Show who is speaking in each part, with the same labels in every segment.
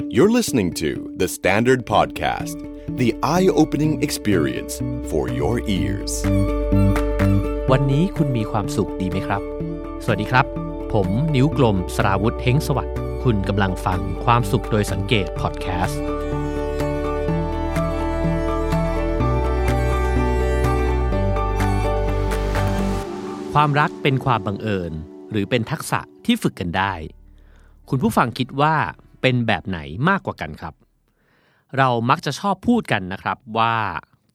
Speaker 1: You're listening to The Standard Podcast, the eye opening experience for your ears.
Speaker 2: วันนี้คุณมีความสุขดีไหมครับ สวัสดีครับ ผมนิ้วกลมสราวุธเฮงสวัสดิ์ คุณกำลังฟังความสุขโดยสังเกตพอดแคสต์ ความรักเป็นความบังเอิญ หรือเป็นทักษะที่ฝึกกันได้ คุณผู้ฟังคิดว่า เป็นแบบไหนมากกว่ากันครับ เรามักจะชอบพูดกันนะครับว่า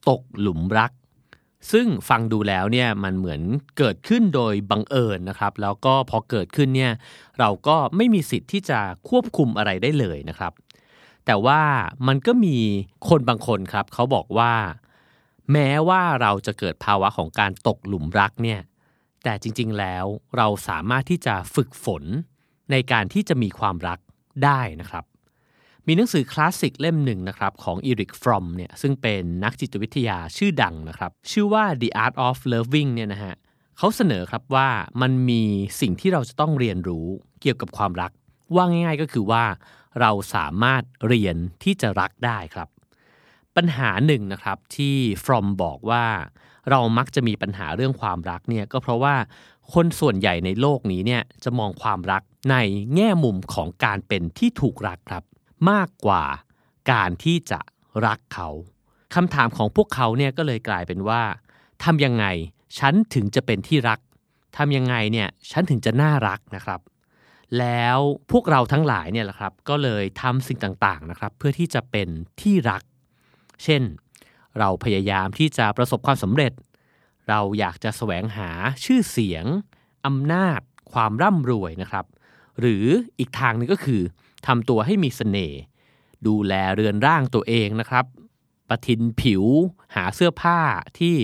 Speaker 2: ตกหลุมรัก ซึ่งฟังดูแล้วเนี่ยมันเหมือนเกิดขึ้นโดยบังเอิญนะครับ แล้วก็พอเกิดขึ้นเนี่ยเราก็ไม่มีสิทธิ์ที่จะควบคุมอะไรได้เลยนะครับ แต่ว่ามันก็มีคนบางคนครับเขาบอกว่า แม้ว่าเราจะเกิดภาวะของการตกหลุมรักเนี่ยแต่จริงๆแล้วเราสามารถที่จะฝึกฝนในการที่จะมีความรัก ได้นะครับ มีหนังสือคลาสสิกเล่มหนึ่งนะครับของอีริกฟรอมเนี่ยซึ่งเป็นนักจิตวิทยาชื่อดังนะครับ ชื่อว่า The Art of Loving เนี่ยนะฮะเขาเสนอครับว่ามันมีสิ่งที่เราจะต้องเรียนรู้เกี่ยวกับความรัก ว่าง่ายๆก็คือว่าเราสามารถเรียนที่จะรักได้ครับ ปัญหาหนึ่งนะครับที่ฟรอมบอกว่า เรามักจะมีปัญหาเรื่องความรักเนี่ยก็เพราะว่า คนส่วนใหญ่ในโลกนี้เนี่ยจะมองความรักในแง่มุมของการเป็นที่ถูกรักครับ มากกว่าการที่จะรักเขาคำถามของพวกเขาเนี่ยก็เลยกลายเป็นว่าทำยังไงฉันถึงจะเป็นที่รักทำยังไงเนี่ยฉันถึงจะน่ารักนะครับ แล้วพวกเราทั้งหลายเนี่ยแหละครับ ก็เลยทำสิ่งต่างๆนะครับ เพื่อที่จะเป็นที่รัก เช่น เราพยายามที่จะประสบความสำเร็จ เราอยากจะแสวงหาชื่อเสียงอำนาจ ความร่ำรวยนะครับ หรืออีกทางหนึงก็คือทำตัวให้มีเสน่ห์ดูแลเรือนร่างตัวเองนะครับปะทินผิวหาเสื้อผ้าที่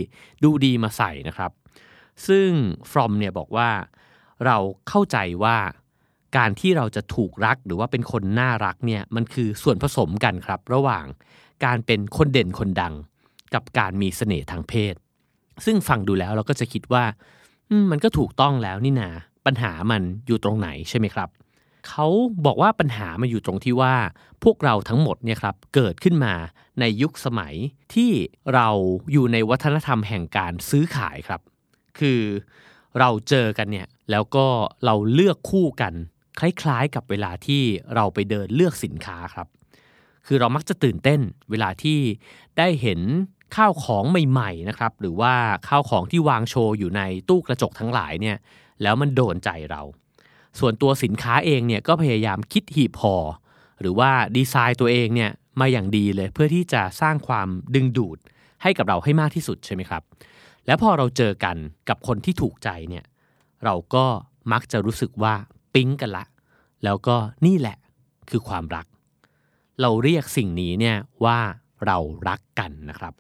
Speaker 2: ดูดีมาใส่นะครับ ซึ่งฟรอมเนี่ยบอกว่าเราเข้าใจว่าการที่เราจะถูกรักหรือว่าเป็นคนน่ารักเนี่ยมันคือส่วนผสมกันครับ ระหว่างการเป็นคนเด่นคนดัง กับการมีเสน่ห์ทางเพศ ซึ่งฟังดูแล้วเราก็จะคิดว่ามมันก็ถูกต้องแล้วนี่นาปัญหามันอยู่ตรงไหนใช่ไหมครับ เขาบอกว่าปัญหามันอยู่ตรงที่ว่า พวกเราทั้งหมดเนี่ยครับเกิดขึ้นมาในยุคสมัยที่เราอยู่ในวัฒนธรรมแห่งการซื้อขายครับ คือเราเจอกันเนี่ยแล้วก็เราเลือกคู่กัน คล้ายๆกับเวลาที่เราไปเดินเลือกสินค้าครับ คือเรามักจะตื่นเต้นเวลาที่ได้เห็นข้าวของใหม่ๆนะครับหรือว่าข้าวของที่วางโชว์อยู่ในตู้กระจกทั้งหลายเนี่ยแล้วมันโดนใจเรา ส่วนตัวสินค้าเองเนี่ยก็พยายามคิดหีบพอหรือว่าดีไซน์ตัวเองเนี่ยมาอย่างดีเลยเพื่อที่จะสร้างความดึงดูดให้กับเราให้มากที่สุดใช่ไหมครับ แล้วพอเราเจอกันกับคนที่ถูกใจเนี่ยเราก็มักจะรู้สึกว่าปิ๊งกันละ แล้วก็นี่แหละคือความรัก เราเรียกสิ่งนี้เนี่ยว่าเรารักกันนะครับ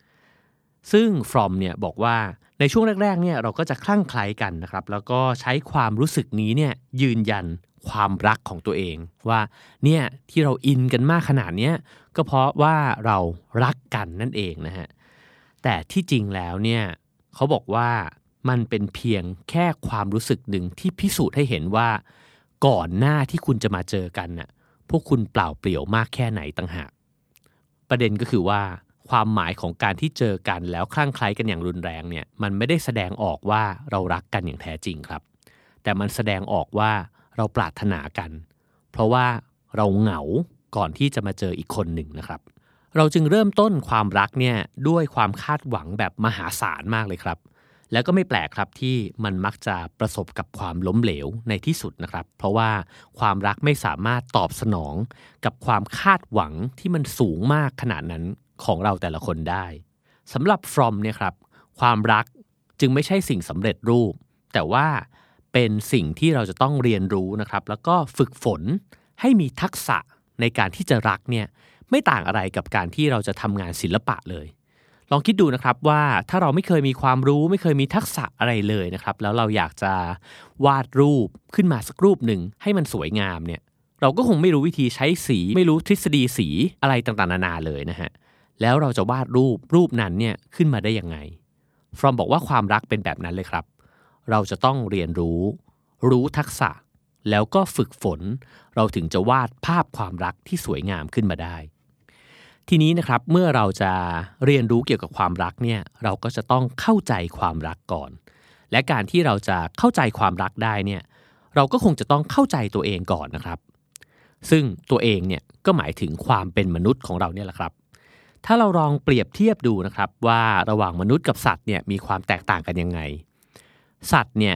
Speaker 2: ซึ่งฟรอมเนี่ยบอกว่าในช่วงแรกๆเนี่ยเราก็จะคลั่งไคล้กันนะครับแล้วก็ใช้ความรู้สึกนี้เนี่ยยืนยันความรักของตัวเอง ว่าเนี่ยที่เราอินกันมากขนาดเนี้ยก็เพราะว่าเรารักกันนั่นเองนะฮะแต่ที่จริงแล้วเนี่ยเขาบอกว่ามันเป็นเพียงแค่ความรู้สึกหนึ่งที่พิสูจน์ให้เห็นว่า ก่อนหน้าที่คุณจะมาเจอกันน่ะพวกคุณเปล่าเปลี่ยวมากแค่ไหนต่างหากประเด็นก็คือว่า ความหมายของการที่เจอกันแล้วคลั่งไคล้กันอย่างรุนแรงเนี่ยมันไม่ได้แสดงออกว่าเรารักกันอย่างแท้จริงครับ แต่มันแสดงออกว่าเราปรารถนากัน เพราะว่าเราเหงาก่อนที่จะมาเจออีกคนหนึ่งนะครับ เราจึงเริ่มต้นความรักเนี่ยด้วยความคาดหวังแบบมหาศาลมากเลยครับ แล้วก็ไม่แปลกครับที่มันมักจะประสบกับความล้มเหลวในที่สุดนะครับ เพราะว่าความรักไม่สามารถตอบสนองกับความคาดหวังที่มันสูงมากขนาดนั้น ของเราแต่ละคนได้สำหรับ from เนี่ยครับความรักจึงไม่ใช่สิ่งสำเร็จรูป แต่ว่าเป็นสิ่งที่เราจะต้องเรียนรู้นะครับ แล้วก็ฝึกฝนให้มีทักษะในการที่จะรักเนี่ยไม่ต่างอะไรกับการที่เราจะทำงานศิลปะเลย ลองคิดดูนะครับว่าถ้าเราไม่เคยมีความรู้ไม่เคยมีทักษะอะไรเลยนะครับ แล้วเราอยากจะวาดรูปขึ้นมาสักรูปหนึ่งให้มันสวยงามเนี่ยเราก็คงไม่รู้วิธีใช้สี ไม่รู้ทฤษฎีสีอะไรต่างๆนานาเลยนะฮะ แล้วเราจะวาดรูปรูปนั้นเนี่ยขึ้นมาได้ยังไง ฟรอมบอกว่าความรักเป็นแบบนั้นเลยครับ เราจะต้องเรียนรู้ รู้ทักษะ แล้วก็ฝึกฝน เราถึงจะวาดภาพความรักที่สวยงามขึ้นมาได้ ทีนี้นะครับเมื่อเราจะเรียนรู้เกี่ยวกับความรักเนี่ยเราก็จะต้องเข้าใจความรักก่อน และการที่เราจะเข้าใจความรักได้เนี่ยเราก็คงจะต้องเข้าใจตัวเองก่อนนะครับ ซึ่งตัวเองเนี่ยก็หมายถึงความเป็นมนุษย์ของเราเนี่ยแหละครับ ถ้าเราลองเปรียบเทียบดูนะครับว่าระหว่างมนุษย์กับสัตว์เนี่ยมีความแตกต่างกันยังไง สัตว์เนี่ย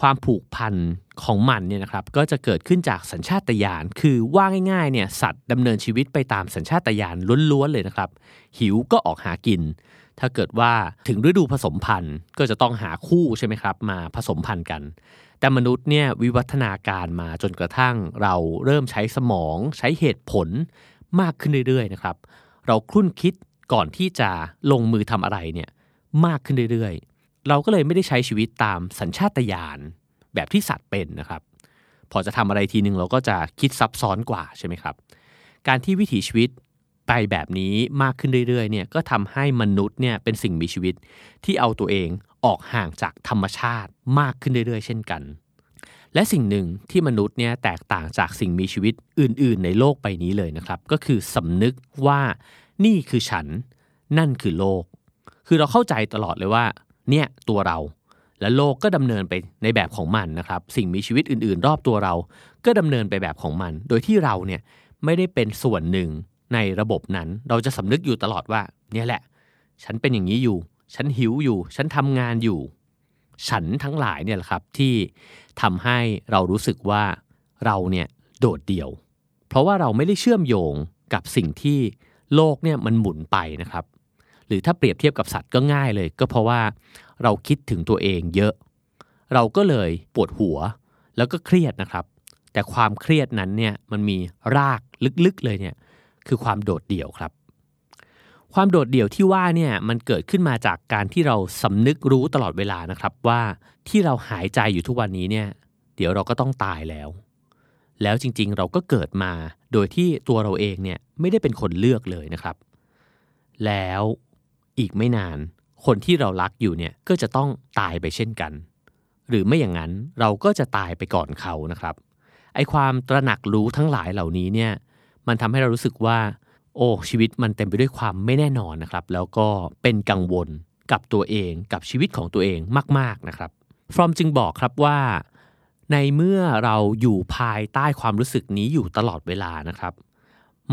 Speaker 2: ความผูกพันของมันเนี่ยนะครับก็จะเกิดขึ้นจากสัญชาตญาณคือว่าง่ายๆเนี่ยสัตว์ดำเนินชีวิตไปตามสัญชาตญาณล้วนๆเลยนะครับ หิวก็ออกหากิน ถ้าเกิดว่าถึงฤดูผสมพันธุ์ก็จะต้องหาคู่ใช่ไหมครับมาผสมพันธุ์กัน แต่มนุษย์เนี่ยวิวัฒนาการมาจนกระทั่งเราเริ่มใช้สมองใช้เหตุผลมากขึ้นเรื่อยๆนะครับ เราคลุ่นคิดก่อนที่จะลงมือทำอะไรเนี่ยมากขึ้นเรื่อยๆ เราก็เลยไม่ได้ใช้ชีวิตตามสัญชาตญาณแบบที่สัตว์เป็นนะครับ พอจะทำอะไรทีนึงเราก็จะคิดซับซ้อนกว่าใช่ไหมครับ การที่วิถีชีวิตไปแบบนี้มากขึ้นเรื่อยๆเนี่ยก็ทำให้มนุษย์เนี่ยเป็นสิ่งมีชีวิตที่เอาตัวเองออกห่างจากธรรมชาติมากขึ้นเรื่อยๆ เช่นกัน และสิ่งหนึ่งที่มนุษย์เนี่ยแตกต่างจากสิ่งมีชีวิตอื่น ๆ ในโลกใบนี้เลยนะครับ ก็คือสำนึกว่านี่คือฉัน นั่นคือโลก คือเราเข้าใจตลอดเลยว่า เนี่ยตัวเรา และโลกก็ดำเนินไปในแบบของมันนะครับ สิ่งมีชีวิตอื่น ๆ รอบตัวเรา ก็ดำเนินไปแบบของมัน โดยที่เราเนี่ยไม่ได้เป็นส่วนหนึ่งในระบบนั้น เราจะสำนึกอยู่ตลอดว่า เนี่ยแหละ ฉันเป็นอย่างนี้อยู่ ฉันหิวอยู่ ฉันทำงานอยู่ ฉันทั้งหลายเนี่ยแหละครับที่ทำให้เรารู้สึกว่าเราเนี่ยโดดเดี่ยว เพราะว่าเราไม่ได้เชื่อมโยงกับสิ่งที่โลกเนี่ยมันหมุนไปนะครับ หรือถ้าเปรียบเทียบกับสัตว์ก็ง่ายเลย ก็เพราะว่าเราคิดถึงตัวเองเยอะ เราก็เลยปวดหัวแล้วก็เครียดนะครับ แต่ความเครียดนั้นเนี่ยมันมีรากลึกๆเลยเนี่ยคือความโดดเดี่ยวครับ ความโดดเดี่ยวที่ว่าเนี่ยมันเกิดขึ้นมาจากการที่เราสำนึกรู้ตลอดเวลานะครับว่าที่เราหายใจอยู่ทุกวันนี้เนี่ย เดี๋ยวเราก็ต้องตายแล้ว แล้วจริงๆ เราก็เกิดมาโดยที่ตัวเราเองเนี่ยไม่ได้เป็นคนเลือกเลยนะครับ แล้วอีกไม่นานคนที่เรารักอยู่เนี่ยก็จะต้องตายไปเช่นกัน หรือไม่อย่างนั้นเราก็จะตายไปก่อนเขานะครับไอความตระหนักรู้ทั้งหลายเหล่านี้เนี่ยมันทำให้เรารู้สึกว่า โอ้ชีวิตมันเต็มไปด้วยความไม่แน่นอนนะครับ แล้วก็เป็นกังวลกับตัวเองกับชีวิตของตัวเองมาก ๆนะครับ ฟรอมจึงบอกครับว่า ในเมื่อเราอยู่ภายใต้ความรู้สึกนี้อยู่ตลอดเวลานะครับ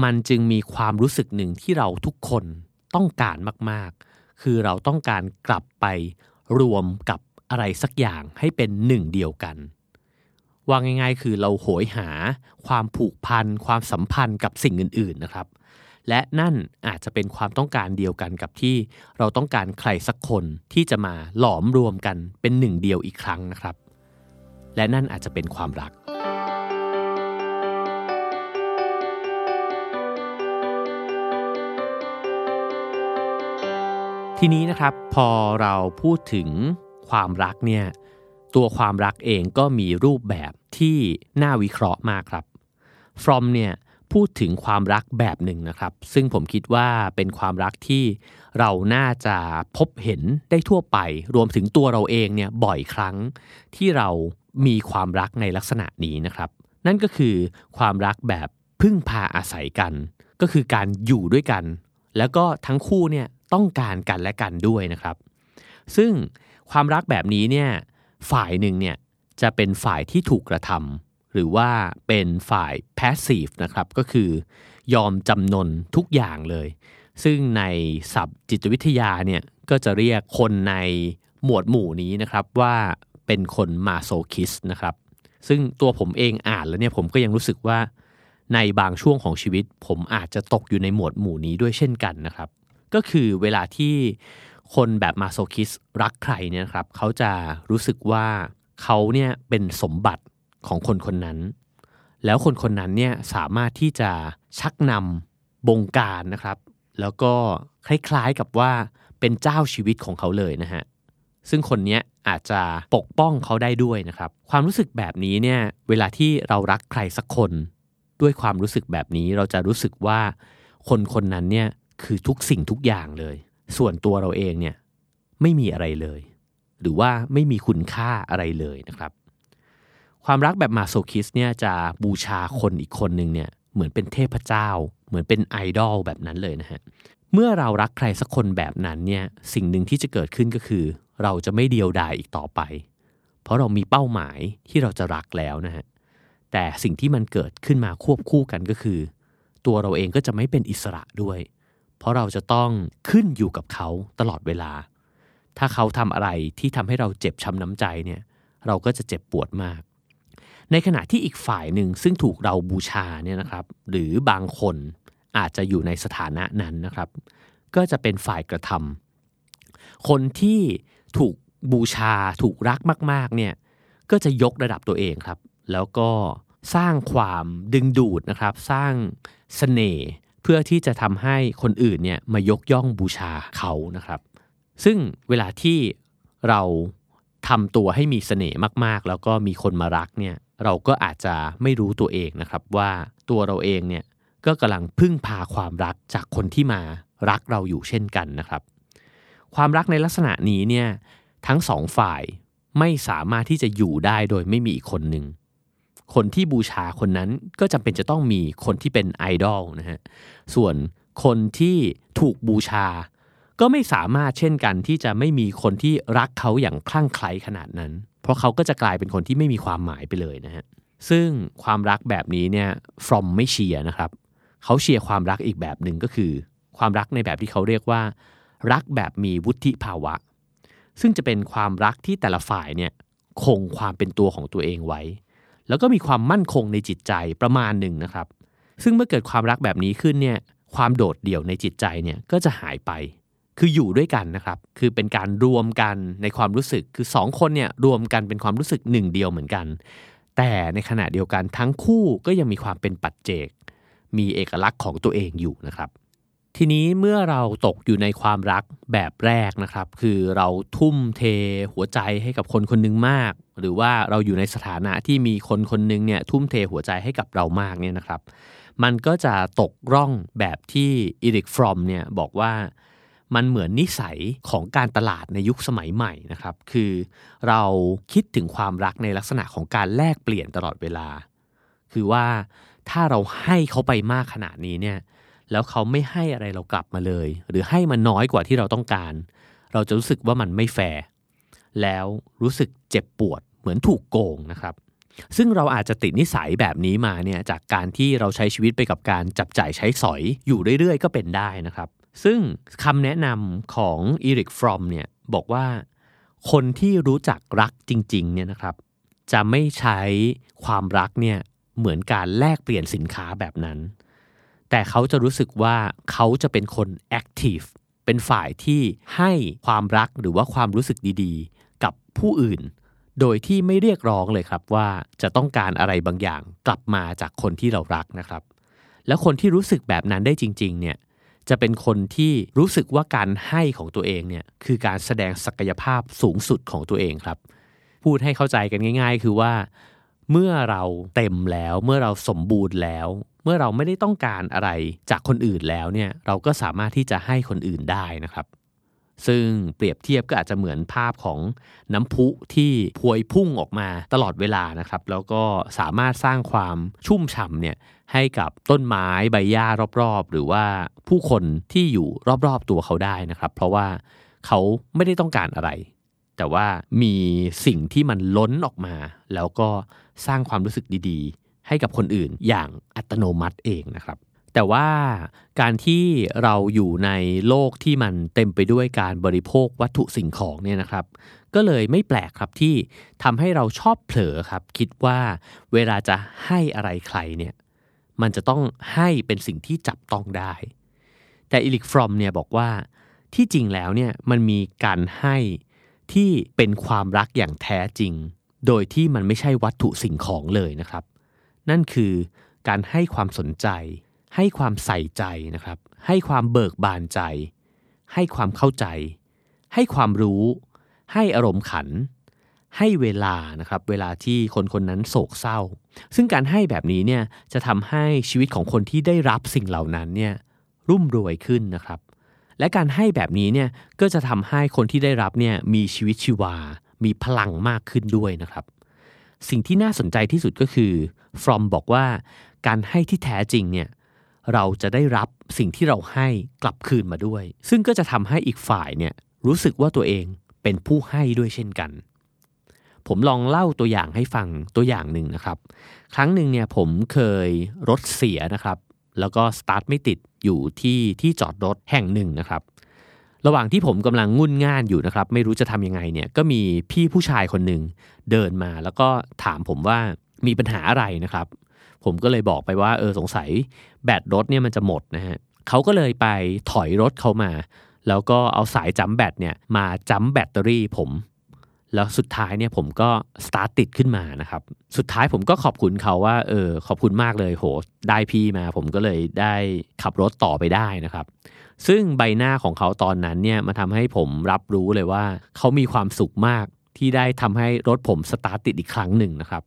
Speaker 2: มันจึงมีความรู้สึกหนึ่งที่เราทุกคนต้องการมากๆ คือเราต้องการกลับไปรวมกับอะไรสักอย่างให้เป็นหนึ่งเดียวกันว่าง่ายๆ คือเราโหยหาความผูกพัน ความสัมพันธ์กับสิ่งอื่น ๆนะครับ และนั่นอาจจะเป็นความต้องการเดียวกันกับที่เราต้องการใครสักคนที่จะมาหลอมรวมกันเป็นหนึ่งเดียวอีกครั้งนะครับ และนั่นอาจจะเป็นความรัก ทีนี้นะครับพอเราพูดถึงความรักเนี่ยตัวความรักเองก็มีรูปแบบที่น่าวิเคราะห์มากครับ from เนี่ย พูดถึงความรักแบบหนึ่งนะครับ ซึ่งผมคิดว่าเป็นความรักที่เราน่าจะพบเห็นได้ทั่วไป รวมถึงตัวเราเองเนี่ยบ่อยครั้งที่เรามีความรักในลักษณะนี้นะครับ นั่นก็คือความรักแบบพึ่งพาอาศัยกัน ก็คือการอยู่ด้วยกัน แล้วก็ทั้งคู่เนี่ยต้องการกันและกันด้วยนะครับ ซึ่งความรักแบบนี้เนี่ยฝ่ายหนึ่งเนี่ยจะเป็นฝ่ายที่ถูกกระทำ หรือว่าเป็นฝ่าย passive นะครับ ก็คือยอมจำนนทุกอย่างเลย ซึ่งในศัพท์จิตวิทยาเนี่ยก็จะเรียกคนในหมวดหมู่นี้นะครับว่าเป็นคนมาโซคิสนะครับ ซึ่งตัวผมเองอ่านแล้วเนี่ยผมก็ยังรู้สึกว่าในบางช่วงของชีวิต ผมอาจจะตกอยู่ในหมวดหมู่นี้ด้วยเช่นกันนะครับ ก็คือเวลาที่คนแบบมาโซคิสรักใครเนี่ยครับเขาจะรู้สึกว่าเขาเนี่ยเป็นสมบัติ ของคนคนนั้น แล้วคนคนนั้นเนี่ยสามารถที่จะชักนำบงการนะครับ แล้วก็คล้ายๆกับว่าเป็นเจ้าชีวิตของเขาเลยนะฮะซึ่งคนนี้อาจจะปกป้องเขาได้ด้วยนะครับ ความรู้สึกแบบนี้เนี่ยเวลาที่เรารักใครสักคน ด้วยความรู้สึกแบบนี้เราจะรู้สึกว่าคนคนนั้นเนี่ยคือทุกสิ่งทุกอย่างเลย ส่วนตัวเราเองเนี่ยไม่มีอะไรเลย หรือว่าไม่มีคุณค่าอะไรเลยนะครับ ความรักแบบมาโซคิสเนี่ยจะบูชาคนอีกคนหนึ่งเนี่ยเหมือนเป็นเทพเจ้า เหมือนเป็นไอดอลแบบนั้นเลยนะฮะเมื่อเรารักใครสักคนแบบนั้นเนี่ยสิ่งหนึ่งที่จะเกิดขึ้นก็คือ เราจะไม่เดียวดายอีกต่อไป เพราะเรามีเป้าหมายที่เราจะรักแล้วนะฮะแต่สิ่งที่มันเกิดขึ้นมาควบคู่กันก็คือ ตัวเราเองก็จะไม่เป็นอิสระด้วย เพราะเราจะต้องขึ้นอยู่กับเขาตลอดเวลา ถ้าเขาทำอะไรที่ทำให้เราเจ็บช้ำน้ำใจเนี่ยเราก็จะเจ็บปวดมาก ในขณะที่อีกฝ่ายหนึ่งซึ่งถูกเราบูชาเนี่ยนะครับ หรือบางคนอาจจะอยู่ในสถานะนั้นนะครับ ก็จะเป็นฝ่ายกระทำคนที่ถูกบูชาถูกรักมาก ๆ เนี่ยก็จะยกระดับตัวเองครับ แล้วก็สร้างความดึงดูดนะครับ สร้างสเสน่ห์เพื่อที่จะทำให้คนอื่นเนี่ยมายกย่องบูชาเขานะครับ ซึ่งเวลาที่เราทำตัวให้มีเสน่ห์มากๆ แล้วก็มีคนมารักเนี่ย เราก็อาจจะไม่รู้ตัวเองนะครับว่าตัวเราเองเนี่ยก็กำลังพึ่งพาความรักจากคนที่มารักเราอยู่เช่นกันนะครับ ความรักในลักษณะนี้เนี่ยทั้งสองฝ่ายไม่สามารถที่จะอยู่ได้โดยไม่มีอีกคนหนึ่งคนที่บูชาคนนั้นก็จำเป็นจะต้องมีคนที่เป็นไอดอลนะฮะส่วนคนที่ถูกบูชา ก็ไม่สามารถเช่นกันที่จะไม่มีคนที่รักเขาอย่างคลั่งไคล้ขนาดนั้น เพราะเขาก็จะกลายเป็นคนที่ไม่มีความหมายไปเลยนะฮะซึ่งความรักแบบนี้เนี่ย from ไม่เชียร์นะครับเขาเชียร์ความรักอีกแบบหนึ่งก็คือ ความรักในแบบที่เขาเรียกว่า รักแบบมีวุฒิภาวะ ซึ่งจะเป็นความรักที่แต่ละฝ่ายเนี่ยคงความเป็นตัวของตัวเองไว้ แล้วก็มีความมั่นคงในจิตใจประมาณหนึ่งนะครับ ซึ่งเมื่อเกิดความรักแบบนี้ขึ้นเนี่ยความโดดเดี่ยวในจิตใจเนี่ยก็จะหายไป คืออยู่ด้วยกันนะครับ คือเป็นการรวมกันในความรู้สึก คือสองคนเนี่ยรวมกันเป็นความรู้สึกหนึ่งเดียวเหมือนกัน แต่ในขณะเดียวกันทั้งคู่ก็ยังมีความเป็นปัจเจก มีเอกลักษณ์ของตัวเองอยู่นะครับ ทีนี้เมื่อเราตกอยู่ในความรักแบบแรกนะครับ คือเราทุ่มเทหัวใจให้กับคนคนหนึ่งมาก หรือว่าเราอยู่ในสถานะที่มีคนคนหนึ่งเนี่ยทุ่มเทหัวใจให้กับเรามากเนี่ยนะครับ มันก็จะตกร่องแบบที่อีริกฟรอมเนี่ยบอกว่า มันเหมือนนิสัยของการตลาดในยุคสมัยใหม่นะครับ คือเราคิดถึงความรักในลักษณะของการแลกเปลี่ยนตลอดเวลา คือว่าถ้าเราให้เขาไปมากขนาดนี้เนี่ย แล้วเขาไม่ให้อะไรเรากลับมาเลย หรือให้มันน้อยกว่าที่เราต้องการ เราจะรู้สึกว่ามันไม่แฟร์ แล้วรู้สึกเจ็บปวดเหมือนถูกโกงนะครับ ซึ่งเราอาจจะติดนิสัยแบบนี้มาเนี่ยจากการที่เราใช้ชีวิตไปกับการจับจ่ายใช้สอยอยู่เรื่อยๆ ก็เป็นได้นะครับ ซึ่งคำแนะนำของอีริกฟรอมเนี่ยบอกว่าคนที่รู้จักรักจริงๆเนี่ยนะครับ จะไม่ใช้ความรักเนี่ยเหมือนการแลกเปลี่ยนสินค้าแบบนั้น แต่เขาจะรู้สึกว่าเขาจะเป็นคน active เป็นฝ่ายที่ให้ความรักหรือว่าความรู้สึกดีๆ กับผู้อื่น โดยที่ไม่เรียกร้องเลยครับว่าจะต้องการอะไรบางอย่างกลับมาจากคนที่เรารักนะครับ แล้วคนที่รู้สึกแบบนั้นได้จริง ๆ เนี่ย จะเป็นคนที่รู้สึกว่าการให้ของตัวเองเนี่ยคือการแสดงศักยภาพสูงสุดของตัวเองครับ พูดให้เข้าใจกันง่าย ๆ คือว่า เมื่อเราเต็มแล้วเมื่อเราสมบูรณ์แล้ว เมื่อเราไม่ได้ต้องการอะไรจากคนอื่นแล้วเนี่ยเราก็สามารถที่จะให้คนอื่นได้นะครับ ซึ่งเปรียบเทียบก็อาจจะเหมือนภาพของน้ำพุที่พวยพุ่งออกมาตลอดเวลานะครับ แล้วก็สามารถสร้างความชุ่มฉ่ำเนี่ยให้กับต้นไม้ใบหญ้ารอบๆ หรือว่าผู้คนที่อยู่รอบๆตัวเขาได้นะครับ เพราะว่าเขาไม่ได้ต้องการอะไร แต่ว่ามีสิ่งที่มันล้นออกมา แล้วก็สร้างความรู้สึกดีๆ ให้กับคนอื่นอย่างอัตโนมัติเองนะครับ แต่ว่าการที่เราอยู่ในโลกที่มันเต็มไปด้วยการบริโภควัตถุสิ่งของเนี่ยนะครับ ก็เลยไม่แปลกครับที่ทำให้เราชอบเผลอครับ คิดว่าเวลาจะให้อะไรใครเนี่ยมันจะต้องให้เป็นสิ่งที่จับต้องได้ แต่อิลิกฟรอมเนี่ยบอกว่าที่จริงแล้วเนี่ยมันมีการให้ที่เป็นความรักอย่างแท้จริง โดยที่มันไม่ใช่วัตถุสิ่งของเลยนะครับ นั่นคือการให้ความสนใจ ให้ความใส่ใจนะครับ ให้ความเบิกบานใจ ให้ความเข้าใจ ให้ความรู้ ให้อารมณ์ขัน ให้เวลานะครับ เวลาที่คนคนนั้นโศกเศร้า ซึ่งการให้แบบนี้เนี่ยจะทำให้ชีวิตของคนที่ได้รับสิ่งเหล่านั้นเนี่ยรุ่มรวยขึ้นนะครับ และการให้แบบนี้เนี่ยก็จะทำให้คนที่ได้รับเนี่ยมีชีวิตชีวา มีพลังมากขึ้นด้วยนะครับ สิ่งที่น่าสนใจที่สุดก็คือ from บอกว่าการให้ที่แท้จริงเนี่ย เราจะได้รับสิ่งที่เราให้กลับคืนมาด้วย ซึ่งก็จะทำให้อีกฝ่ายเนี่ยรู้สึกว่าตัวเองเป็นผู้ให้ด้วยเช่นกัน ผมลองเล่าตัวอย่างให้ฟังตัวอย่างหนึ่งนะครับ ครั้งหนึ่งเนี่ยผมเคยรถเสียนะครับ แล้วก็สตาร์ทไม่ติดอยู่ที่ที่จอดรถแห่งหนึ่งนะครับ ระหว่างที่ผมกำลังงุ่นง่านอยู่นะครับ ไม่รู้จะทำยังไงเนี่ยก็มีพี่ผู้ชายคนหนึ่งเดินมาแล้วก็ถามผมว่ามีปัญหาอะไรนะครับ ผมก็เลยบอกไปว่าเออสงสัยแบตรถเนี่ยมันจะหมดนะฮะเขาก็เลยไปถอยรถเขามา แล้วก็เอาสาย jump แบตเนี่ยมา jump แบตเตอรี่ผม แล้วสุดท้ายเนี่ยผมก็สตาร์ทติดขึ้นมานะครับ สุดท้ายผมก็ขอบคุณเขาว่าเออขอบคุณมากเลยโหได้พี่มา ผมก็เลยได้ขับรถต่อไปได้นะครับซึ่งใบหน้าของเขาตอนนั้นเนี่ยมาทำให้ผมรับรู้เลยว่า เขามีความสุขมากที่ได้ทำให้รถผมสตาร์ทติดอีกครั้งหนึ่งนะครับ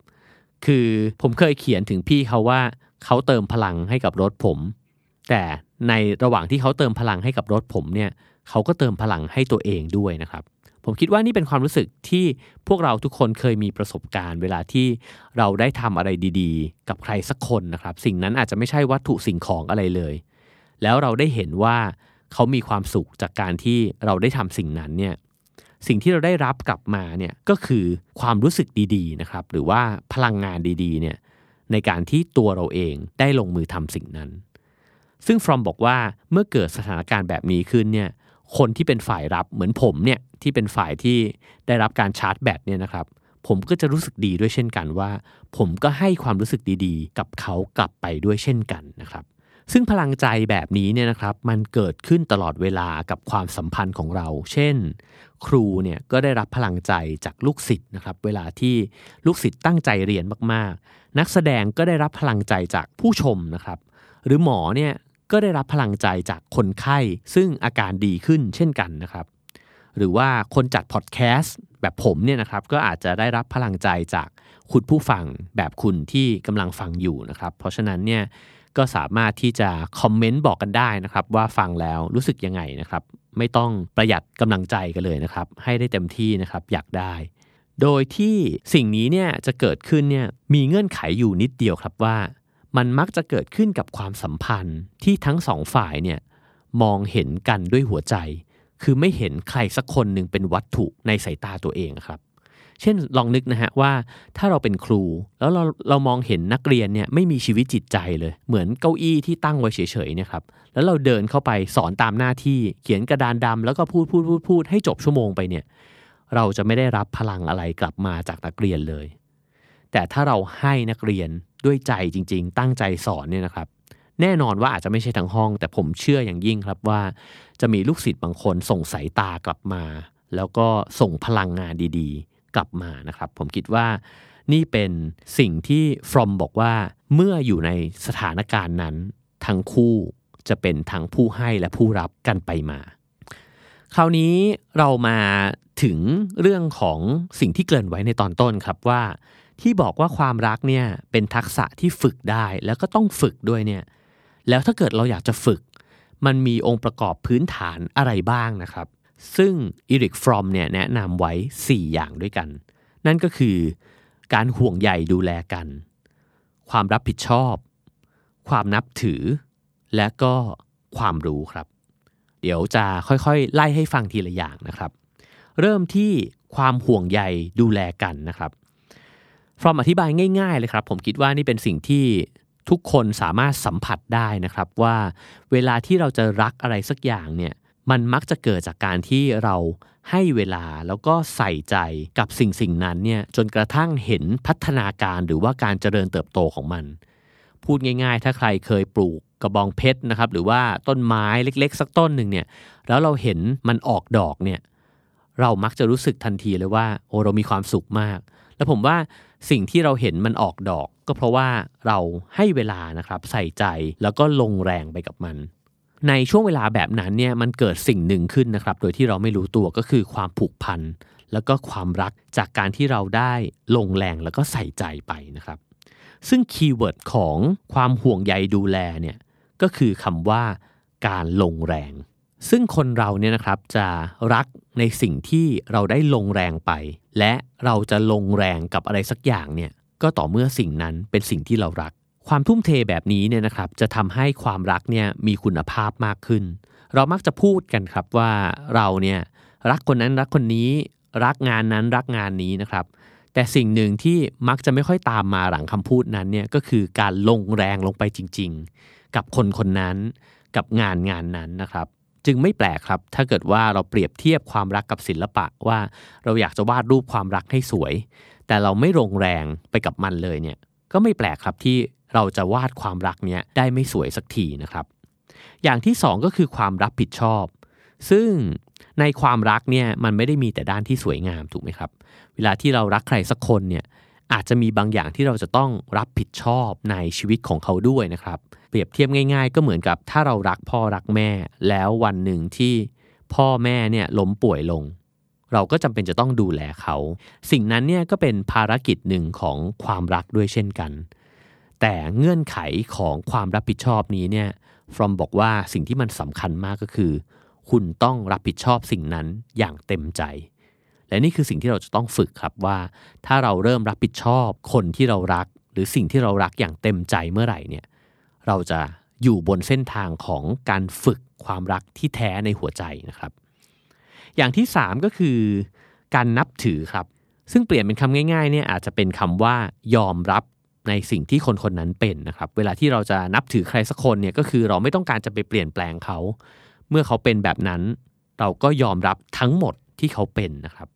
Speaker 2: คือผมเคยเขียนถึงพี่เขาว่าเขาเติมพลังให้กับรถผม แต่ในระหว่างที่เขาเติมพลังให้กับรถผมเนี่ยเขาก็เติมพลังให้ตัวเองด้วยนะครับ ผมคิดว่านี่เป็นความรู้สึกที่พวกเราทุกคนเคยมีประสบการณ์ เวลาที่เราได้ทำอะไรดีๆ กับใครสักคนนะครับ สิ่งนั้นอาจจะไม่ใช่วัตถุสิ่งของอะไรเลย แล้วเราได้เห็นว่าเขามีความสุขจากการที่เราได้ทำสิ่งนั้นเนี่ย สิ่งที่เราได้รับกลับมาเนี่ยก็คือความรู้สึกดีๆนะครับหรือว่าพลังงานดีๆเนี่ยในการที่ตัวเราเองได้ลงมือทำสิ่งนั้น ซึ่งฟรอมบอกว่าเมื่อเกิดสถานการณ์แบบนี้ขึ้นเนี่ยคนที่เป็นฝ่ายรับเหมือนผมเนี่ยที่เป็นฝ่ายที่ได้รับการชาร์จแบตเนี่ยนะครับผมก็จะรู้สึกดีด้วยเช่นกันว่า ผมก็ให้ความรู้สึกดีๆ กับเขากลับไปด้วยเช่นกันนะครับซึ่งพลังใจแบบนี้เนี่ยนะครับมันเกิดขึ้นตลอดเวลากับความสัมพันธ์ของเรา เช่น ครูเนี่ยก็ได้รับพลังใจจากลูกศิษย์นะครับเวลาที่ลูกศิษย์ตั้งใจเรียนมากๆ นักแสดงก็ได้รับพลังใจจากผู้ชมนะครับ หรือหมอเนี่ยก็ได้รับพลังใจจากคนไข้ ซึ่งอาการดีขึ้นเช่นกันนะครับ หรือว่าคนจัดพอดแคสต์แบบผมเนี่ยนะครับก็อาจจะได้รับพลังใจจากคุณผู้ฟังแบบคุณที่กำลังฟังอยู่นะครับ เพราะฉะนั้นเนี่ยก็สามารถที่จะคอมเมนต์บอกกันได้นะครับ ว่าฟังแล้วรู้สึกยังไงนะครับ ไม่ต้องประหยัดกำลังใจกันเลยนะครับ ให้ได้เต็มที่นะครับอยากได้ โดยที่สิ่งนี้เนี่ยจะเกิดขึ้นเนี่ยมีเงื่อนไขอยู่นิดเดียวครับว่า มันมักจะเกิดขึ้นกับความสัมพันธ์ที่ทั้งสองฝ่ายเนี่ยมองเห็นกันด้วยหัวใจ คือไม่เห็นใครสักคนหนึ่งเป็นวัตถุในสายตาตัวเองครับ เช่นลองนึกนะฮะว่าถ้าเราเป็นครู แล้วเราเรามองเห็นนักเรียนเนี่ยไม่มีชีวิตจิตใจเลย เหมือนเก้าอี้ที่ตั้งไว้เฉยๆเนี่ยครับแล้วเราเดินเข้าไปสอนตามหน้าที่เขียนกระดานดำแล้วก็พูดพูดพูดพูดให้จบชั่วโมงไปเนี่ยเราจะไม่ได้รับพลังอะไรกลับมาจากนักเรียนเลย แต่ถ้าเราให้นักเรียนด้วยใจจริง ๆ ตั้งใจสอนเนี่ยนะครับ แน่นอนว่าอาจจะไม่ใช่ทั้งห้อง แต่ผมเชื่ออย่างยิ่งครับว่า จะมีลูกศิษย์บางคนส่งสายตากลับมา แล้วก็ส่งพลังงานดีๆ กลับมานะครับ ผมคิดว่านี่เป็นสิ่งที่ฟรอมบอกว่าเมื่ออยู่ในสถานการณ์นั้น ทั้งคู่จะเป็นทั้งผู้ให้และผู้รับกันไปมา คราวนี้เรามาถึงเรื่องของสิ่งที่เกริ่นไว้ในตอนต้นครับว่า ที่บอกว่าความรักเนี่ยเป็นทักษะที่ฝึกได้แล้วก็ต้องฝึกด้วยเนี่ยแล้วถ้าเกิดเราอยากจะฝึก มันมีองค์ประกอบพื้นฐานอะไรบ้างนะครับ ซึ่งอีริกฟรอมเนี่ยแนะนำไว้ 4 อย่างด้วยกัน นั่นก็คือ การห่วงใยดูแลกัน ความรับผิดชอบ ความนับถือ และก็ความรู้ครับ เดี๋ยวจะค่อยๆ ไล่ให้ฟังทีละอย่างนะครับ เริ่มที่ความห่วงใยดูแลกันนะครับ ฟรอมอธิบายง่ายๆเลยครับ ผมคิดว่านี่เป็นสิ่งที่ทุกคนสามารถสัมผัสได้นะครับว่าเวลาที่เราจะรักอะไรสักอย่างเนี่ย มันมักจะเกิดจากการที่เราให้เวลาแล้วก็ใส่ใจกับสิ่งสิ่งนั้นเนี่ยจนกระทั่งเห็นพัฒนาการหรือว่าการเจริญเติบโตของมัน พูดง่าย ๆ ถ้าใครเคยปลูกกระบองเพชรนะครับ หรือว่าต้นไม้เล็ก ๆ สักต้นหนึ่งเนี่ยแล้วเราเห็นมันออกดอกเนี่ยเรามักจะรู้สึกทันทีเลยว่าโอ้เรามีความสุขมาก แล้วผมว่าสิ่งที่เราเห็นมันออกดอก ก็เพราะว่าเราให้เวลานะครับใส่ใจแล้วก็ลงแรงไปกับมัน ในช่วงเวลาแบบนั้นเนี่ยมันเกิดสิ่งหนึ่งขึ้นนะครับ โดยที่เราไม่รู้ตัวก็คือความผูกพันแล้วก็ความรักจากการที่เราได้ลงแรงแล้วก็ใส่ใจไปนะครับ ซึ่ง keyword ของความห่วงใยดูแลเนี่ยก็คือคำว่าการลงแรง ซึ่งคนเราเนี่ยนะครับจะรักในสิ่งที่เราได้ลงแรงไป และเราจะลงแรงกับอะไรสักอย่างเนี่ยก็ต่อเมื่อสิ่งนั้นเป็นสิ่งที่เรารัก ความทุ่มเทแบบนี้เนี่ยนะครับจะทำให้ความรักเนี่ยมีคุณภาพมากขึ้น เรามักจะพูดกันครับว่าเราเนี่ยรักคนนั้นรักคนนี้รักงานนั้นรักงานนี้นะครับ แต่สิ่งหนึ่งที่มักจะไม่ค่อยตามมาหลังคำพูดนั้นเนี่ยก็คือการลงแรงลงไปจริง ๆ กับคนคนนั้นกับงานงานนั้นนะครับ จึงไม่แปลกครับ ถ้าเกิดว่าเราเปรียบเทียบความรักกับศิลปะว่าเราอยากจะวาดรูปความรักให้สวย แต่เราไม่ลงแรงไปกับมันเลยเนี่ยก็ไม่แปลกครับที่ เราจะวาดความรักเนี้ยได้ไม่สวยสักทีนะครับ อย่างที่สองก็คือความรับผิดชอบ ซึ่งในความรักเนี่ยมันไม่ได้มีแต่ด้านที่สวยงามถูกไหมครับ เวลาที่เรารักใครสักคนเนี่ยอาจจะมีบางอย่างที่เราจะต้องรับผิดชอบในชีวิตของเขาด้วยนะครับ เปรียบเทียบง่าย ๆ ก็เหมือนกับถ้าเรารักพ่อรักแม่ แล้ววันหนึ่งที่พ่อแม่เนี่ยล้มป่วยลง เราก็จำเป็นจะต้องดูแลเขา สิ่งนั้นเนี่ยก็เป็นภารกิจหนึ่งของความรักด้วยเช่นกัน แต่เงื่อนไขของความรับผิดชอบนี้เนี่ยฟรอมบอกว่าสิ่งที่มันสำคัญมากก็คือ คุณต้องรับผิดชอบสิ่งนั้นอย่างเต็มใจ และนี่คือสิ่งที่เราจะต้องฝึกครับว่า ถ้าเราเริ่มรับผิดชอบคนที่เรารัก หรือสิ่งที่เรารักอย่างเต็มใจเมื่อไหร่เนี่ยเราจะอยู่บนเส้นทางของการฝึกความรักที่แท้ในหัวใจนะครับ อย่างที่ 3 ก็คือการนับถือครับ ซึ่งเปลี่ยนเป็นคำง่ายๆเนี่ยอาจจะเป็นคำว่ายอมรับ ในสิ่งที่คนคนนั้นเป็นนะครับ เวลาที่เราจะนับถือใครสักคนเนี่ยก็คือเราไม่ต้องการจะไปเปลี่ยนแปลงเขา เมื่อเขาเป็นแบบนั้น เราก็ยอมรับทั้งหมดที่เขาเป็นนะครับ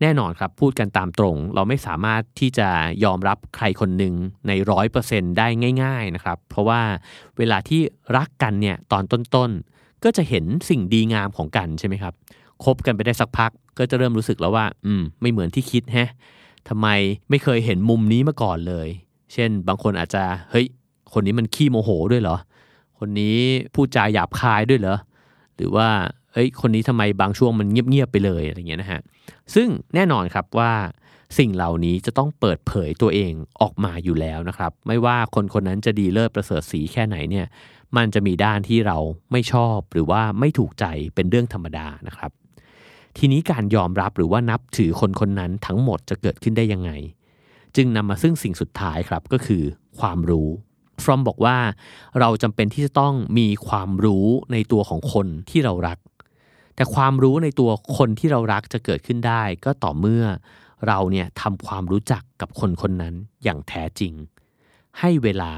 Speaker 2: แน่นอนครับพูดกันตามตรง เราไม่สามารถที่จะยอมรับใครคนหนึ่งในร้อยเปอร์เซ็นได้ง่าย ๆนะครับ เพราะว่าเวลาที่รักกันเนี่ยตอนต้นๆก็จะเห็นสิ่งดีงามของกันใช่ไหมครับคบกันไปได้สักพัก ก็จะเริ่มรู้สึกแล้วว่า อืม ไม่เหมือนที่คิดแฮะทำไมไม่เคยเห็นมุมนี้มาก่อนเลย เช่น บางคนอาจจะเฮ้ยคนนี้มันขี้โมโหด้วยเหรอ คนนี้พูดจาหยาบคายด้วยเหรอ หรือว่าเอ้ยคนนี้ทำไมบางช่วงมันเงียบๆไปเลยอะไรเงี้ยนะฮะซึ่งแน่นอนครับว่าสิ่งเหล่านี้จะต้องเปิดเผยตัวเองออกมาอยู่แล้วนะครับ ไม่ว่าคนคนนั้นจะดีเลิศประเสริฐสีแค่ไหนเนี่ยมันจะมีด้านที่เราไม่ชอบหรือว่าไม่ถูกใจเป็นเรื่องธรรมดานะครับ ทีนี้การยอมรับหรือว่านับถือคนคนนั้นทั้งหมดจะเกิดขึ้นได้ยังไง จึงนำมาซึ่งสิ่งสุดท้ายครับก็คือความรู้ฟรอมบอกว่าเราจำเป็นที่จะต้องมีความรู้ในตัวของคนที่เรารัก แต่ความรู้ในตัวคนที่เรารักจะเกิดขึ้นได้ ก็ต่อเมื่อเราเนี่ยทำความรู้จักกับคนคนนั้นอย่างแท้จริง ให้เวลา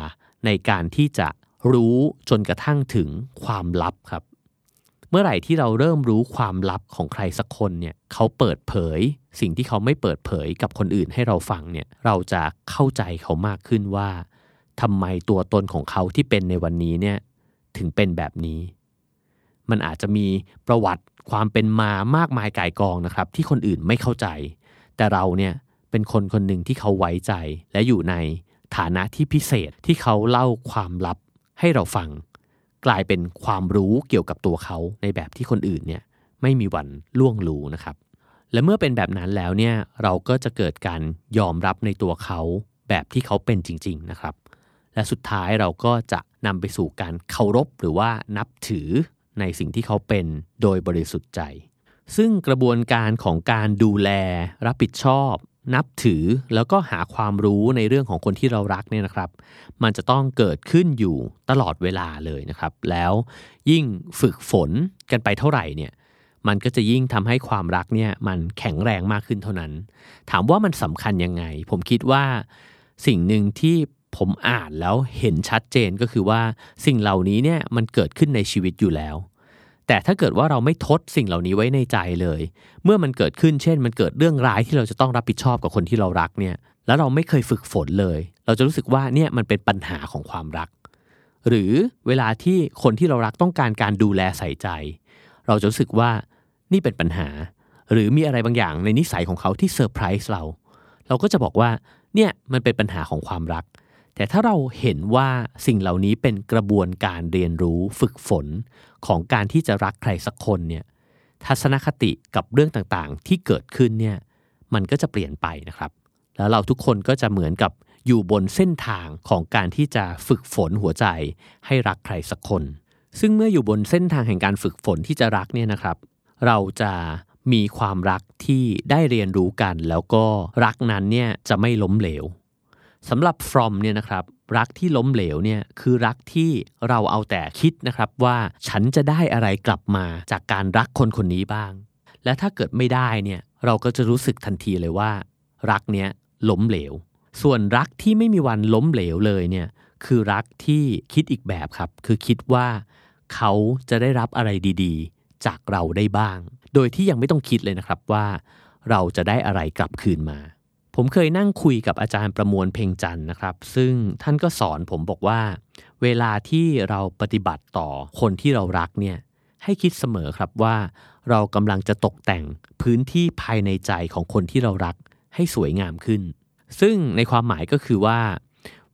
Speaker 2: ในการที่จะรู้จนกระทั่งถึงความลับครับ เมื่อไหร่ที่เราเริ่มรู้ความลับของใครสักคนเนี่ยเขาเปิดเผย สิ่งที่เขาไม่เปิดเผยกับคนอื่นให้เราฟังเนี่ยเราจะเข้าใจเขามากขึ้นว่าทำไมตัวตนของเขาที่เป็นในวันนี้เนี่ยถึงเป็นแบบนี้ มันอาจจะมีประวัติความเป็นมามากมายก่ายกองนะครับ ที่คนอื่นไม่เข้าใจ แต่เราเนี่ยเป็นคนคนหนึ่งที่เขาไว้ใจและอยู่ในฐานะที่พิเศษที่เขาเล่าความลับให้เราฟัง กลายเป็นความรู้เกี่ยวกับตัวเขาในแบบที่คนอื่นเนี่ยไม่มีวันล่วงรู้นะครับ และเมื่อเป็นแบบนั้นแล้วเนี่ยเราก็จะเกิดการยอมรับในตัวเขาแบบที่เขาเป็นจริง ๆนะครับ และสุดท้ายเราก็จะนำไปสู่การเคารพหรือว่านับถือในสิ่งที่เขาเป็นโดยบริสุทธิ์ใจ ซึ่งกระบวนการของการดูแลรับผิดชอบ นับถือแล้วก็หาความรู้ในเรื่องของคนที่เรารักเนี่ยนะครับ มันจะต้องเกิดขึ้นอยู่ตลอดเวลาเลยนะครับ แล้วยิ่งฝึกฝนกันไปเท่าไหร่เนี่ยมันก็จะยิ่งทำให้ความรักเนี่ยมันแข็งแรงมากขึ้นเท่านั้น ถามว่ามันสำคัญยังไง ผมคิดว่าสิ่งหนึ่งที่ผมอ่านแล้วเห็นชัดเจนก็คือว่าสิ่งเหล่านี้เนี่ยมันเกิดขึ้นในชีวิตอยู่แล้ว แต่ถ้าเกิดว่าเราไม่ทดสิ่งเหล่านี้ไว้ในใจเลย เมื่อมันเกิดขึ้นเช่น มันเกิดเรื่องร้ายที่เราจะต้องรับผิดชอบกับคนที่เรารักเนี่ย แล้วเราไม่เคยฝึกฝนเลย เราจะรู้สึกว่าเนี่ยมันเป็นปัญหาของความรัก หรือเวลาที่คนที่เรารักต้องการการดูแลใส่ใจ เราจะรู้สึกว่านี่เป็นปัญหา หรือมีอะไรบางอย่างในนิสัยของเขาที่เซอร์ไพรส์เรา เราก็จะบอกว่าเนี่ยมันเป็นปัญหาของความรัก แต่ถ้าเราเห็นว่าสิ่งเหล่านี้เป็นกระบวนการเรียนรู้ฝึกฝนของการที่จะรักใครสักคนเนี่ยทัศนคติกับเรื่องต่างๆ ที่เกิดขึ้นเนี่ยมันก็จะเปลี่ยนไปนะครับ แล้วเราทุกคนก็จะเหมือนกับอยู่บนเส้นทางของการที่จะฝึกฝนหัวใจให้รักใครสักคน ซึ่งเมื่ออยู่บนเส้นทางแห่งการฝึกฝนที่จะรักเนี่ยนะครับ เราจะมีความรักที่ได้เรียนรู้กัน แล้วก็รักนั้นเนี่ยจะไม่ล้มเหลว สำหรับ from เนี่ยนะครับรักที่ล้มเหลวเนี่ยคือรักที่เราเอาแต่คิดนะครับว่าฉันจะได้อะไรกลับมาจากการรักคนคนนี้บ้าง และถ้าเกิดไม่ได้เนี่ยเราก็จะรู้สึกทันทีเลยว่า รักเนี้ยล้มเหลว ส่วนรักที่ไม่มีวันล้มเหลวเลยเนี่ยคือรักที่คิดอีกแบบครับ คือคิดว่าเขาจะได้รับอะไรดีๆ จากเราได้บ้าง โดยที่ยังไม่ต้องคิดเลยนะครับว่า เราจะได้อะไรกลับคืนมา ผมเคยนั่งคุยกับอาจารย์ประมวลเพ่งจันนะครับ ซึ่งท่านก็สอนผมบอกว่า เวลาที่เราปฏิบัติต่อคนที่เรารักเนี่ยให้คิดเสมอครับว่า เรากำลังจะตกแต่งพื้นที่ภายในใจของคนที่เรารักให้สวยงามขึ้น ซึ่งในความหมายก็คือว่า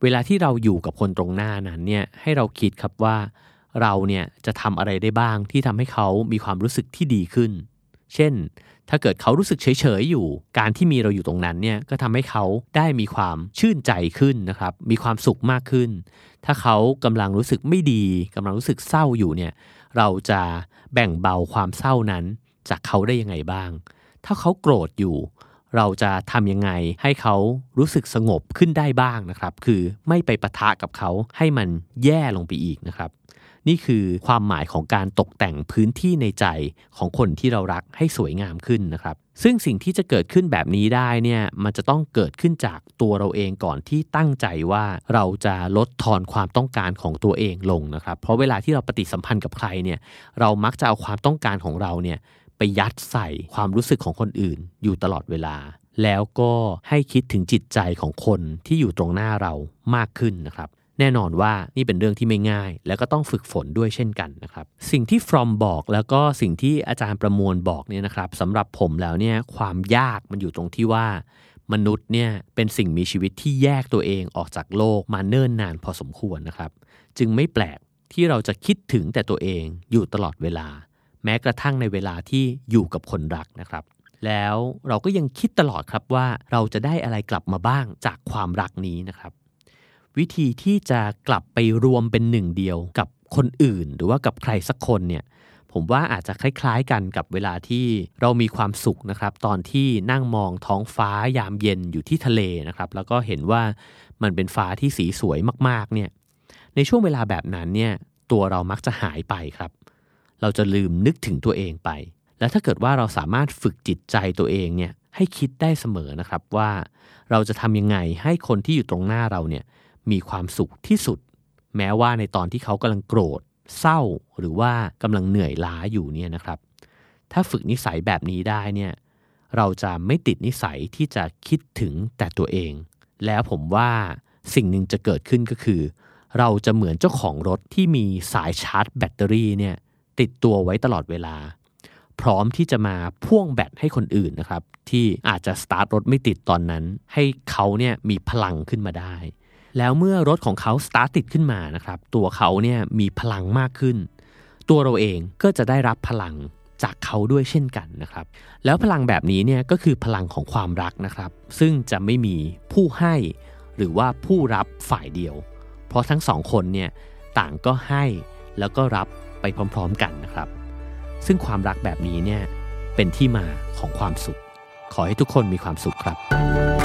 Speaker 2: เวลาที่เราอยู่กับคนตรงหน้านั้นเนี่ยให้เราคิดครับว่าเราเนี่ยจะทำอะไรได้บ้างที่ทำให้เขามีความรู้สึกที่ดีขึ้น เช่น ถ้าเกิดเขารู้สึกเฉยๆอยู่ การที่มีเราอยู่ตรงนั้นเนี่ยก็ทำให้เขาได้มีความชื่นใจขึ้นนะครับ มีความสุขมากขึ้น ถ้าเขากำลังรู้สึกไม่ดีกำลังรู้สึกเศร้าอยู่เนี่ยเราจะแบ่งเบาความเศร้านั้น จากเขาได้ยังไงบ้าง ถ้าเขาโกรธอยู่ เราจะทำยังไงให้เขารู้สึกสงบขึ้นได้บ้างนะครับ คือไม่ไปปะทะกับเขาให้มันแย่ลงไปอีกนะครับ นี่คือความหมายของการตกแต่งพื้นที่ในใจของคนที่เรารักให้สวยงามขึ้นนะครับ ซึ่งสิ่งที่จะเกิดขึ้นแบบนี้ได้เนี่ยมันจะต้องเกิดขึ้นจากตัวเราเองก่อนที่ตั้งใจว่าเราจะลดทอนความต้องการของตัวเองลงนะครับ เพราะเวลาที่เราปฏิสัมพันธ์กับใครเนี่ยเรามักจะเอาความต้องการของเราเนี่ยไปยัดใส่ความรู้สึกของคนอื่น อยู่ตลอดเวลา แล้วก็ให้คิดถึงจิตใจของคนที่อยู่ตรงหน้าเรามากขึ้นนะครับ แน่นอนว่านี่เป็นเรื่องที่ไม่ง่าย แล้วก็ต้องฝึกฝนด้วยเช่นกันนะครับสิ่งที่ from บอกแล้วก็สิ่งที่อาจารย์ประมวลบอกเนี่ยนะครับสำหรับผมแล้วเนี่ยความยากมันอยู่ตรงที่ว่ามนุษย์เนี่ยเป็นสิ่งมีชีวิตที่แยกตัวเองออกจากโลกมาเนิ่นนานพอสมควรนะครับ จึงไม่แปลกที่เราจะคิดถึงแต่ตัวเองอยู่ตลอดเวลา แม้กระทั่งในเวลาที่อยู่กับคนรักนะครับ แล้วเราก็ยังคิดตลอดครับว่าเราจะได้อะไรกลับมาบ้างจากความรักนี้นะครับ วิธีที่จะกลับไปรวมเป็นหนึ่งเดียวกับคนอื่น หรือว่ากับใครสักคนเนี่ยผมว่าอาจจะคล้าย ๆกันกับเวลาที่เรามีความสุขนะครับ ตอนที่นั่งมองท้องฟ้ายามเย็นอยู่ที่ทะเลนะครับ แล้วก็เห็นว่ามันเป็นฟ้าที่สีสวยมากๆเนี่ยในช่วงเวลาแบบนั้นเนี่ยตัวเรามักจะหายไปครับ เราจะลืมนึกถึงตัวเองไป และถ้าเกิดว่าเราสามารถฝึกจิตใจตัวเองเนี่ยให้คิดได้เสมอนะครับว่า เราจะทำยังไงให้คนที่อยู่ตรงหน้าเราเนี่ย มีความสุขที่สุด แม้ว่าในตอนที่เขากำลังโกรธ เศร้าหรือว่ากำลังเหนื่อยล้าอยู่เนี่ยนะครับ ถ้าฝึกนิสัยแบบนี้ได้เนี่ยเราจะไม่ติดนิสัยที่จะคิดถึงแต่ตัวเอง แล้วผมว่าสิ่งหนึ่งจะเกิดขึ้นก็คือ เราจะเหมือนเจ้าของรถที่มีสายชาร์จแบตเตอรี่เนี่ยติดตัวไว้ตลอดเวลา พร้อมที่จะมาพ่วงแบตให้คนอื่นนะครับ ที่อาจจะสตาร์ทรถไม่ติดตอนนั้น ให้เขาเนี่ยมีพลังขึ้นมาได้ แล้วเมื่อรถของเขาสตาร์ทติดขึ้นมานะครับ ตัวเขาเนี่ยมีพลังมากขึ้น ตัวเราเองก็จะได้รับพลังจากเขาด้วยเช่นกันนะครับ แล้วพลังแบบนี้เนี่ยก็คือพลังของความรักนะครับ ซึ่งจะไม่มีผู้ให้หรือว่าผู้รับฝ่ายเดียว เพราะทั้งสองคนเนี่ยต่างก็ให้แล้วก็รับไปพร้อมๆกันนะครับ ซึ่งความรักแบบนี้เนี่ยเป็นที่มาของความสุข ขอให้ทุกคนมีความสุขครับ